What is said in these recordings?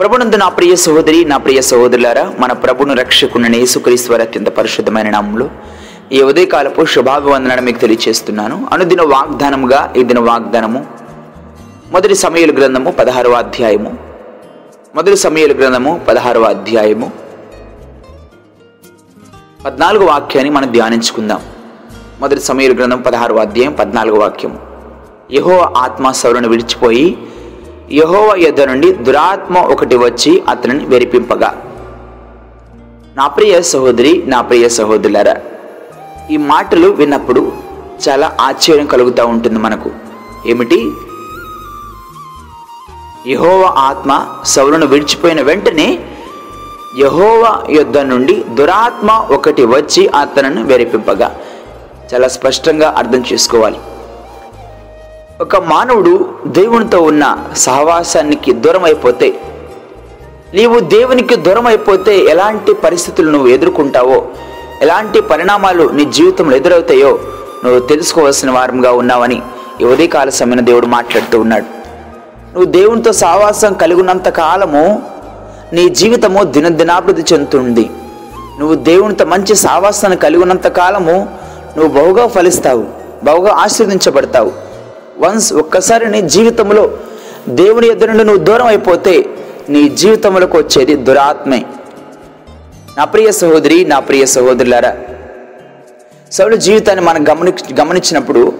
ప్రభునందు నా ప్రియ సహోదరి నా ప్రియ సహోదరులారా మన ప్రభును రక్షకున్న యేసుక్రీశ్వర అత్యంత పరిశుద్ధమైన నామంలో ఈ ఉదయకాలపు శుభాభివందనను మీకు తెలియచేస్తున్నాను. అనుదిన వాగ్దానముగా ఈ దిన వాగ్దానము మొదటి సమయలు గ్రంథము పదహారవ అధ్యాయము. మొదటి సమయలు గ్రంథము పదహారవ అధ్యాయము. పద్నాలుగు వాక్యాన్ని మనం ధ్యానించుకుందాం. మొదటి సమయలు గ్రంథం పదహారవ అధ్యాయం పద్నాలుగు వాక్యం యహో ఆత్మ సౌలను విడిచిపోయి యహోవ యొద్ద నుండి దురాత్మ ఒకటి వచ్చి అతనిని వెరిపింపగా. నా ప్రియ సహోదరి నా ప్రియ సహోదరులరా ఈ మాటలు విన్నప్పుడు చాలా ఆశ్చర్యం కలుగుతూ ఉంటుంది మనకు. ఏమిటి? యహోవ ఆత్మ సౌలను విడిచిపోయిన వెంటనే యహోవ యుద్ధ నుండి దురాత్మ ఒకటి వచ్చి అతనిని వెరిపింపగా. చాలా స్పష్టంగా అర్థం చేసుకోవాలి. ఒక మానవుడు దేవునితో ఉన్న సహవాసానికి దూరం అయిపోతే నీవు దేవునికి దూరం అయిపోతే ఎలాంటి పరిస్థితులు నువ్వు ఎదుర్కొంటావో ఎలాంటి పరిణామాలు నీ జీవితంలో ఎదురవుతాయో నువ్వు తెలుసుకోవాల్సిన వారంగా ఉన్నావని ఈ ఉదయకాల సమయంలో దేవుడు మాట్లాడుతూ ఉన్నాడు. నువ్వు దేవునితో సహవాసం కలిగినంత కాలము నీ జీవితము దినదినాభివృద్ధి చెందుతుంది. నువ్వు దేవునితో మంచి సహవాసాన్ని కలిగినంత కాలము నువ్వు బహుగా ఫలిస్తావు బహుగా ఆశీర్వదించబడతావు. వన్స్ ఒక్కసారి నీ జీవితంలో దేవుని ఎదురు నుండి నువ్వు దూరం అయిపోతే నీ జీవితంలోకి వచ్చేది దురాత్మే. నా ప్రియ సహోదరి నా ప్రియ సహోదరులారా సౌలు జీవితాన్ని మనం గమని గమనించినప్పుడు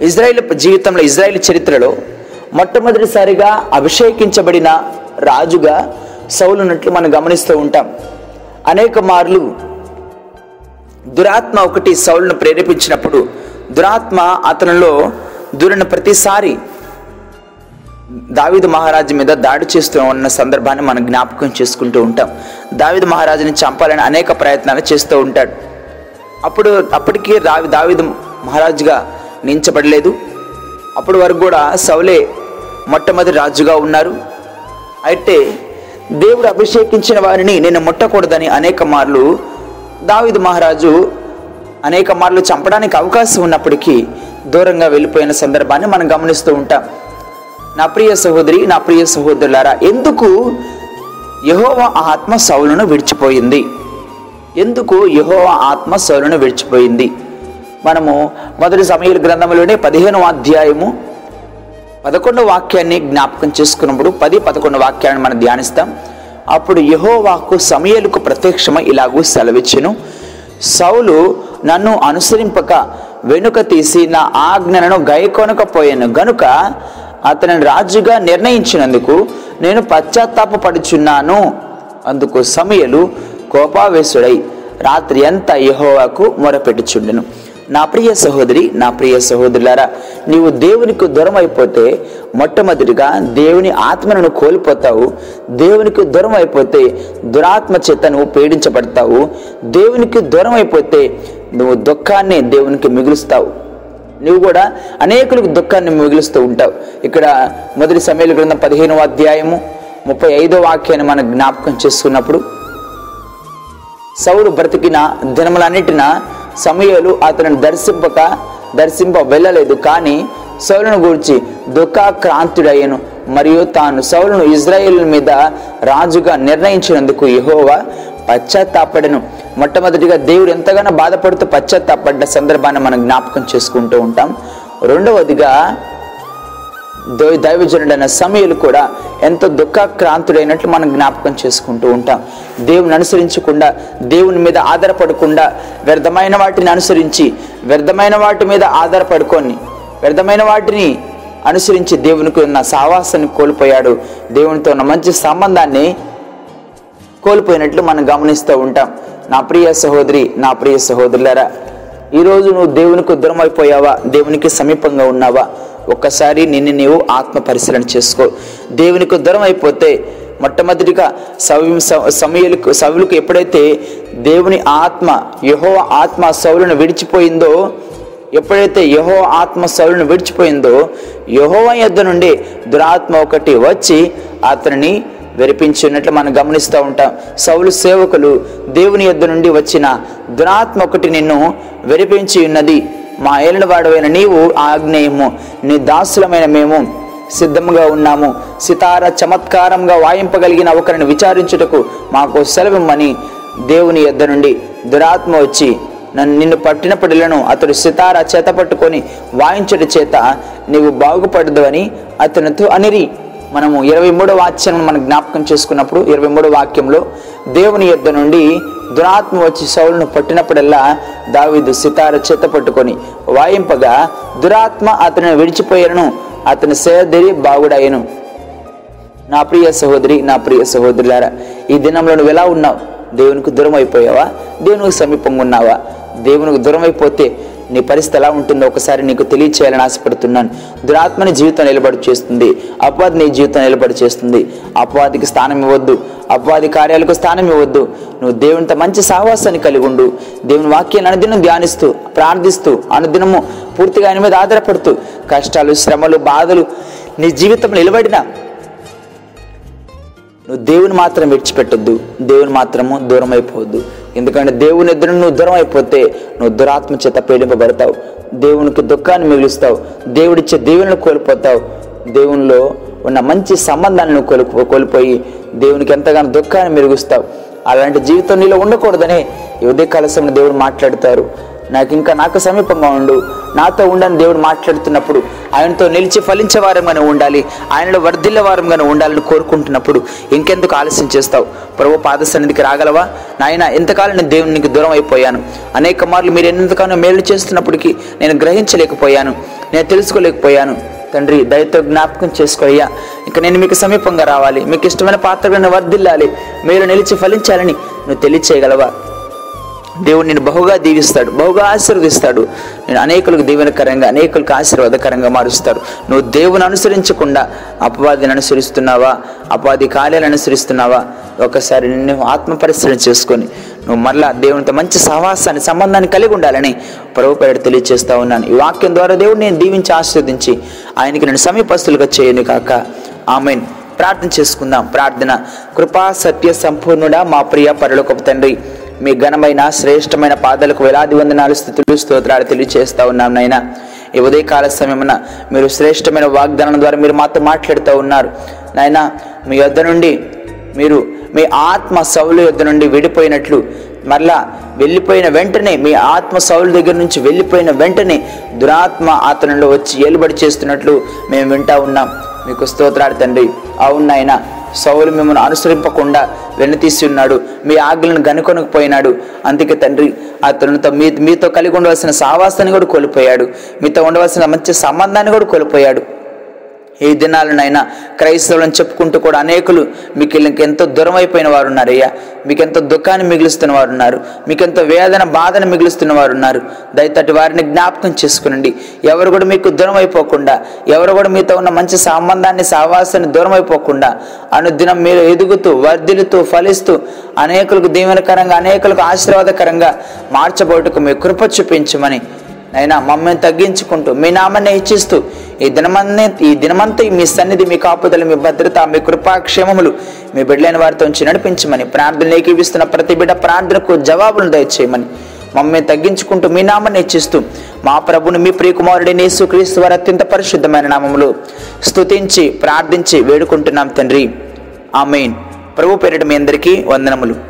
ఇజ్రాయిల్ జీవితంలో ఇజ్రాయిల్ చరిత్రలో మొట్టమొదటిసారిగా అభిషేకించబడిన రాజుగా సౌలున్నట్లు మనం గమనిస్తూ ఉంటాం. అనేక మార్లు దురాత్మ ఒకటి సౌలును ప్రేరేపించినప్పుడు దురాత్మ అతనిలో దూరిన ప్రతిసారి దావిద మహారాజు మీద దాడి చేస్తూ ఉన్న సందర్భాన్ని మనం జ్ఞాపకం చేసుకుంటూ ఉంటాం. దావిద మహారాజుని చంపాలని అనేక ప్రయత్నాలు చేస్తూ ఉంటాడు. అప్పుడు అప్పటికీ రావి దావిద మహారాజుగా నించబడలేదు. అప్పటి వరకు కూడా సౌలే మొట్టమొదటి రాజుగా ఉన్నారు. అయితే దేవుడు అభిషేకించిన వారిని నేను ముట్టకూడదని అనేక మార్లు దావిద మహారాజు అనేక మార్లు చంపడానికి అవకాశం ఉన్నప్పటికీ దూరంగా వెళ్ళిపోయిన సందర్భాన్ని మనం గమనిస్తూ ఉంటాం. నా ప్రియ సహోదరి నా ప్రియ సహోదరులారా ఎందుకు యహోవ ఆత్మ సౌలును విడిచిపోయింది? ఎందుకు యహోవ ఆత్మ సౌలును విడిచిపోయింది? మనము మొదటి సమయాల గ్రంథంలోనే పదిహేను అధ్యాయము పదకొండు వాక్యాన్ని జ్ఞాపకం చేసుకున్నప్పుడు పది పదకొండు వాక్యాన్ని మనం ధ్యానిస్తాం. అప్పుడు యహోవాకు సమయలకు ప్రత్యక్షమై ఇలాగూ సెలవిచ్చును. సౌలు నన్ను అనుసరింపక వెనుక తీసి నా ఆజ్ఞలను గైకొనకపోయాను. గనుక అతనిని రాజుగా నిర్ణయించినందుకు నేను పశ్చాత్తాపపడుచున్నాను. అందుకు సమయలు కోపావేశుడై రాత్రి అంతా యహోవాకు మొరపెట్టుచుండెను. నా ప్రియ సహోదరి నా ప్రియ సహోదరులారా నీవు దేవునికి దూరం అయిపోతే మొట్టమొదటిగా దేవుని ఆత్మను కోల్పోతావు. దేవునికి దూరం అయిపోతే దురాత్మ చేత నువ్వు పీడించబడతావు. దేవునికి దూరం అయిపోతే నువ్వు దుఃఖాన్ని దేవునికి మిగులుస్తావు. నువ్వు కూడా అనేకులకు దుఃఖాన్ని మిగులుస్తూ ఉంటావు. ఇక్కడ మొదటి సమయాల గ్రంథం పదిహేనవ అధ్యాయము ముప్పై ఐదో వాక్యాన్ని మనం జ్ఞాపకం చేసుకున్నప్పుడు సౌలు బ్రతికిన దినములన్నిటిన సమయాలు అతను దర్శింపక దర్శింప వెళ్ళలేదు. కానీ సౌలను గురించి దుఃఖాక్రాంతుడయ్యను. మరియు తాను సౌలను ఇజ్రాయేల్ మీద రాజుగా నిర్ణయించినందుకు యహోవా పశ్చాత్తాపడను. మొట్టమొదటిగా దేవుడు ఎంతగానో బాధపడుతూ పశ్చాత్తాపడ్డ సందర్భాన్ని మనం జ్ఞాపకం చేసుకుంటూ ఉంటాం. రెండవదిగా దైవజనుడైన సమయలు కూడా ఎంతో దుఃఖాక్రాంతుడైనట్లు మనం జ్ఞాపకం చేసుకుంటూ ఉంటాం. దేవుని అనుసరించకుండా దేవుని మీద ఆధారపడకుండా వ్యర్థమైన వాటిని అనుసరించి వ్యర్థమైన వాటి మీద ఆధారపడుకొని వ్యర్థమైన వాటిని అనుసరించి దేవునికి ఉన్న సావాసాన్ని కోల్పోయాడు. దేవునితో ఉన్న మంచి సంబంధాన్ని కోల్పోయినట్లు మనం గమనిస్తూ ఉంటాం. నా ప్రియ సహోదరి నా ప్రియ సహోదరులరా ఈరోజు నువ్వు దేవునికి దూరం అయిపోయావా దేవునికి సమీపంగా ఉన్నావా? ఒక్కసారి నిన్ను నీవు ఆత్మ పరిశీలన చేసుకో. దేవునికి దూరం అయిపోతే మొట్టమొదటిగా సవ్యం సమయలకు సవులకు ఎప్పుడైతే దేవుని ఆత్మ యహో ఆత్మ సౌలను విడిచిపోయిందో ఎప్పుడైతే యహో ఆత్మ సౌలను విడిచిపోయిందో యహోవ యొద్ద నుండి దురాత్మ ఒకటి వచ్చి అతనిని వెరిపించినట్లు మనం గమనిస్తూ ఉంటాం. సౌలు సేవకులు దేవుని యొద్ద నుండి వచ్చిన దురాత్మ ఒకటి నిన్ను వెరిపించి ఉన్నది. మా ఏలినవాడవైన నీవు ఆగ్నేయము. నీ దాసులమైన మేము సిద్ధంగా ఉన్నాము. సితార చమత్కారంగా వాయింపగలిగిన ఒకరిని విచారించుటకు మాకు సెలవిమ్మని దేవుని యొద్ద నుండి దురాత్మ వచ్చి నన్ను నిన్ను పట్టినప్పటిలను అతడు సితార చేత పట్టుకొని వాయించుట చేత నీవు బాగుపడదు అని అతనితో అనిరి. మనము ఇరవై మూడో వాక్యం మనం జ్ఞాపకం చేసుకున్నప్పుడు ఇరవై మూడో వాక్యంలో దేవుని యొద్ద నుండి దురాత్మ వచ్చి సౌలును పట్టినప్పుడల్లా దావీదు సితార చేత పట్టుకొని వాయింపగా దురాత్మ అతను విడిచిపోయాను అతని సేదరి బాగుడయ్యను నా ప్రియ సహోదరి నా ప్రియ సహోదరులారా ఈ దినంలో నువ్వు ఎలా ఉన్నావు? దేవునికి దూరం అయిపోయావా దేవునికి సమీపంగా ఉన్నావా? దేవునికి దూరం అయిపోతే నీ పరిస్థితి ఎలా ఉంటుందో ఒకసారి నీకు తెలియచేయాలని ఆశపడుతున్నాను. దురాత్మని జీవితం నిలబడి చేస్తుంది. అపవాది నీ జీవితం నిలబడి చేస్తుంది. అపవాదికి స్థానం ఇవ్వద్దు. అపవాది కార్యాలకు స్థానం ఇవ్వద్దు. నువ్వు దేవునితో మంచి సహవాసాన్ని కలిగి ఉండు. దేవుని వాక్యాన్ని అనుదినం ధ్యానిస్తూ ప్రార్థిస్తూ అనుదినము పూర్తిగా ఆయన మీద ఆధారపడుతూ కష్టాలు శ్రమలు బాధలు నీ జీవితం నిలబడిన నువ్వు దేవుని మాత్రం విడిచిపెట్టొద్దు. దేవుని మాత్రము దూరం అయిపోవద్దు ఎందుకంటే దేవుని ఎదురు నువ్వు దూరం అయిపోతే నువ్వు దురాత్మ చేత పీడింపబడతావు. దేవునికి దుఃఖాన్ని మిగులుస్తావు. దేవుడిచ్చే దేవుని కోల్పోతావు. దేవునిలో ఉన్న మంచి సంబంధాలను కోల్పో కోల్పోయి దేవునికి ఎంతగానో దుఃఖాన్ని మెరుగుస్తావు అలాంటి జీవితం నీలో ఉండకూడదని ఈ ఉదయకాల సమయంలో దేవుడు మాట్లాడతారు. నాకు ఇంకా నాకు సమీపంగా ఉండు. నాతో ఉండని దేవుడు మాట్లాడుతున్నప్పుడు ఆయనతో నిలిచి ఫలించే వారంగానే ఉండాలి ఆయనలో వర్ధిల్ల వారంగానే ఉండాలని కోరుకుంటున్నప్పుడు ఇంకెందుకు ఆలస్యం చేస్తావు? ప్రభు పాద సన్నిధికి రాగలవా? నాయన ఎంతకాలం నేను దేవునికి దూరం అయిపోయాను. అనేక మార్లు మీరు ఎంతకాలం మేలు చేస్తున్నప్పటికీ నేను గ్రహించలేకపోయాను. నేను తెలుసుకోలేకపోయాను. తండ్రి దయతో జ్ఞాపకం చేసుకోయ్యా ఇక నేను మీకు సమీపంగా రావాలి. మీకు ఇష్టమైన పాత్రలను వర్ధిల్లాలి. మీరు నిలిచి ఫలించాలని నువ్వు తెలియచేయగలవా? దేవుడు నేను బహుగా దీవిస్తాడు బహుగా ఆశీర్వదిస్తాడు. నేను అనేకులకు దీవెనకరంగా అనేకులకు ఆశీర్వాదకరంగా మారుస్తాడు. నువ్వు దేవుని అనుసరించకుండా అపవాదిని అనుసరిస్తున్నావా? అపవాది కార్యాలను అనుసరిస్తున్నావా? ఒకసారి నిన్ను ఆత్మ పరిశీలన చేసుకొని నువ్వు మరలా దేవునితో మంచి సహవాసాన్ని సంబంధాన్ని కలిగి ఉండాలని ప్రభు పేరు తెలియజేస్తా ఉన్నాను. ఈ వాక్యం ద్వారా దేవుడు నేను దీవించి ఆశీర్వదించి ఆయనకి నేను సమీపస్తులుగా చేయను కాక ఆమెన్. ప్రార్థన చేసుకుందాం. ప్రార్థన. కృపా సత్య సంపూర్ణుడా మా ప్రియ పరలోకపు తండ్రి మీ ఘనమైన శ్రేష్టమైన పాదాలకు వేలాది వందనాలు స్థుతులు స్తోత్రాలు తెలియజేస్తూ ఉన్నాం నాయన. ఈ ఉదయకాల సమయమున మీరు శ్రేష్టమైన వాగ్దానం ద్వారా మీరు మాతో మాట్లాడుతూ ఉన్నారు. నాయన మీ యొద్ద నుండి మీరు మీ ఆత్మ సౌలు యొద్ద నుండి విడిపోయినట్లు మరలా వెళ్ళిపోయిన వెంటనే మీ ఆత్మ సౌలు దగ్గర నుంచి వెళ్ళిపోయిన వెంటనే దురాత్మ అతనిలో వచ్చి ఏలుబడి చేస్తున్నట్లు మేము వింటా ఉన్నాం. మీకు స్తోత్రాడు తండ్రి. అవును నాయన సౌలు మిమ్మల్ని అనుసరింపకుండా వెనుతీసి ఉన్నాడు. మీ ఆజ్ఞలను గనుకొనకపోయినాడు. అందుకే తండ్రి అతనితో మీ మీతో కలిగి ఉండవలసిన సావాసాన్ని కూడా కోల్పోయాడు. మీతో ఉండవలసిన మంచి సంబంధాన్ని కూడా కోల్పోయాడు. ఈ దినాలనైనా క్రైస్తవులను చెప్పుకుంటూ కూడా అనేకులు మీకు ఇంకెంతో దూరం అయిపోయిన వారు ఉన్నారయ్యా అయ్యా మీకెంతో దుఃఖాన్ని మిగులుస్తున్న వారు ఉన్నారు మీకెంతో వేదన బాధను మిగులుస్తున్న వారు ఉన్నారు దయతటి వారిని జ్ఞాపకం చేసుకునండి. ఎవరు కూడా మీకు దూరం అయిపోకుండా ఎవరు కూడా మీతో ఉన్న మంచి సంబంధాన్ని సావాసాన్ని దూరం అయిపోకుండా అనుదినం మీరు ఎదుగుతూ వర్ధిల్లుతూ ఫలిస్తూ అనేకులకు దీవెనకరంగా అనేకులకు ఆశీర్వాదకరంగా మార్చబోటుకు మీ కృప చూపించమని అయినా మమ్మల్ని తగ్గించుకుంటూ మీ నామాన్ని హెచ్చిస్తూ ఈ దినమన్నే ఈ దినమంతా మీ సన్నిధి మీ కాపుదలు మీ భద్రత మీ కృపాక్షేమములు మీ బిడ్డలైన వారితో ఉంచి నడిపించమని ప్రార్థనలు ఏకీవిస్తున్న ప్రతి బిడ్డ ప్రార్థనకు జవాబులను దయచేయమని మమ్మల్ని తగ్గించుకుంటూ మీ నామాన్ని హెచ్చిస్తూ మా ప్రభుని మీ ప్రియకుమారుడి నేసు క్రీస్తు వారి అత్యంత పరిశుద్ధమైన నామములు స్తుతించి ప్రార్థించి వేడుకుంటున్నాం తండ్రి. ఆమెన్. ప్రభు పేరిట మీ అందరికీ వందనములు.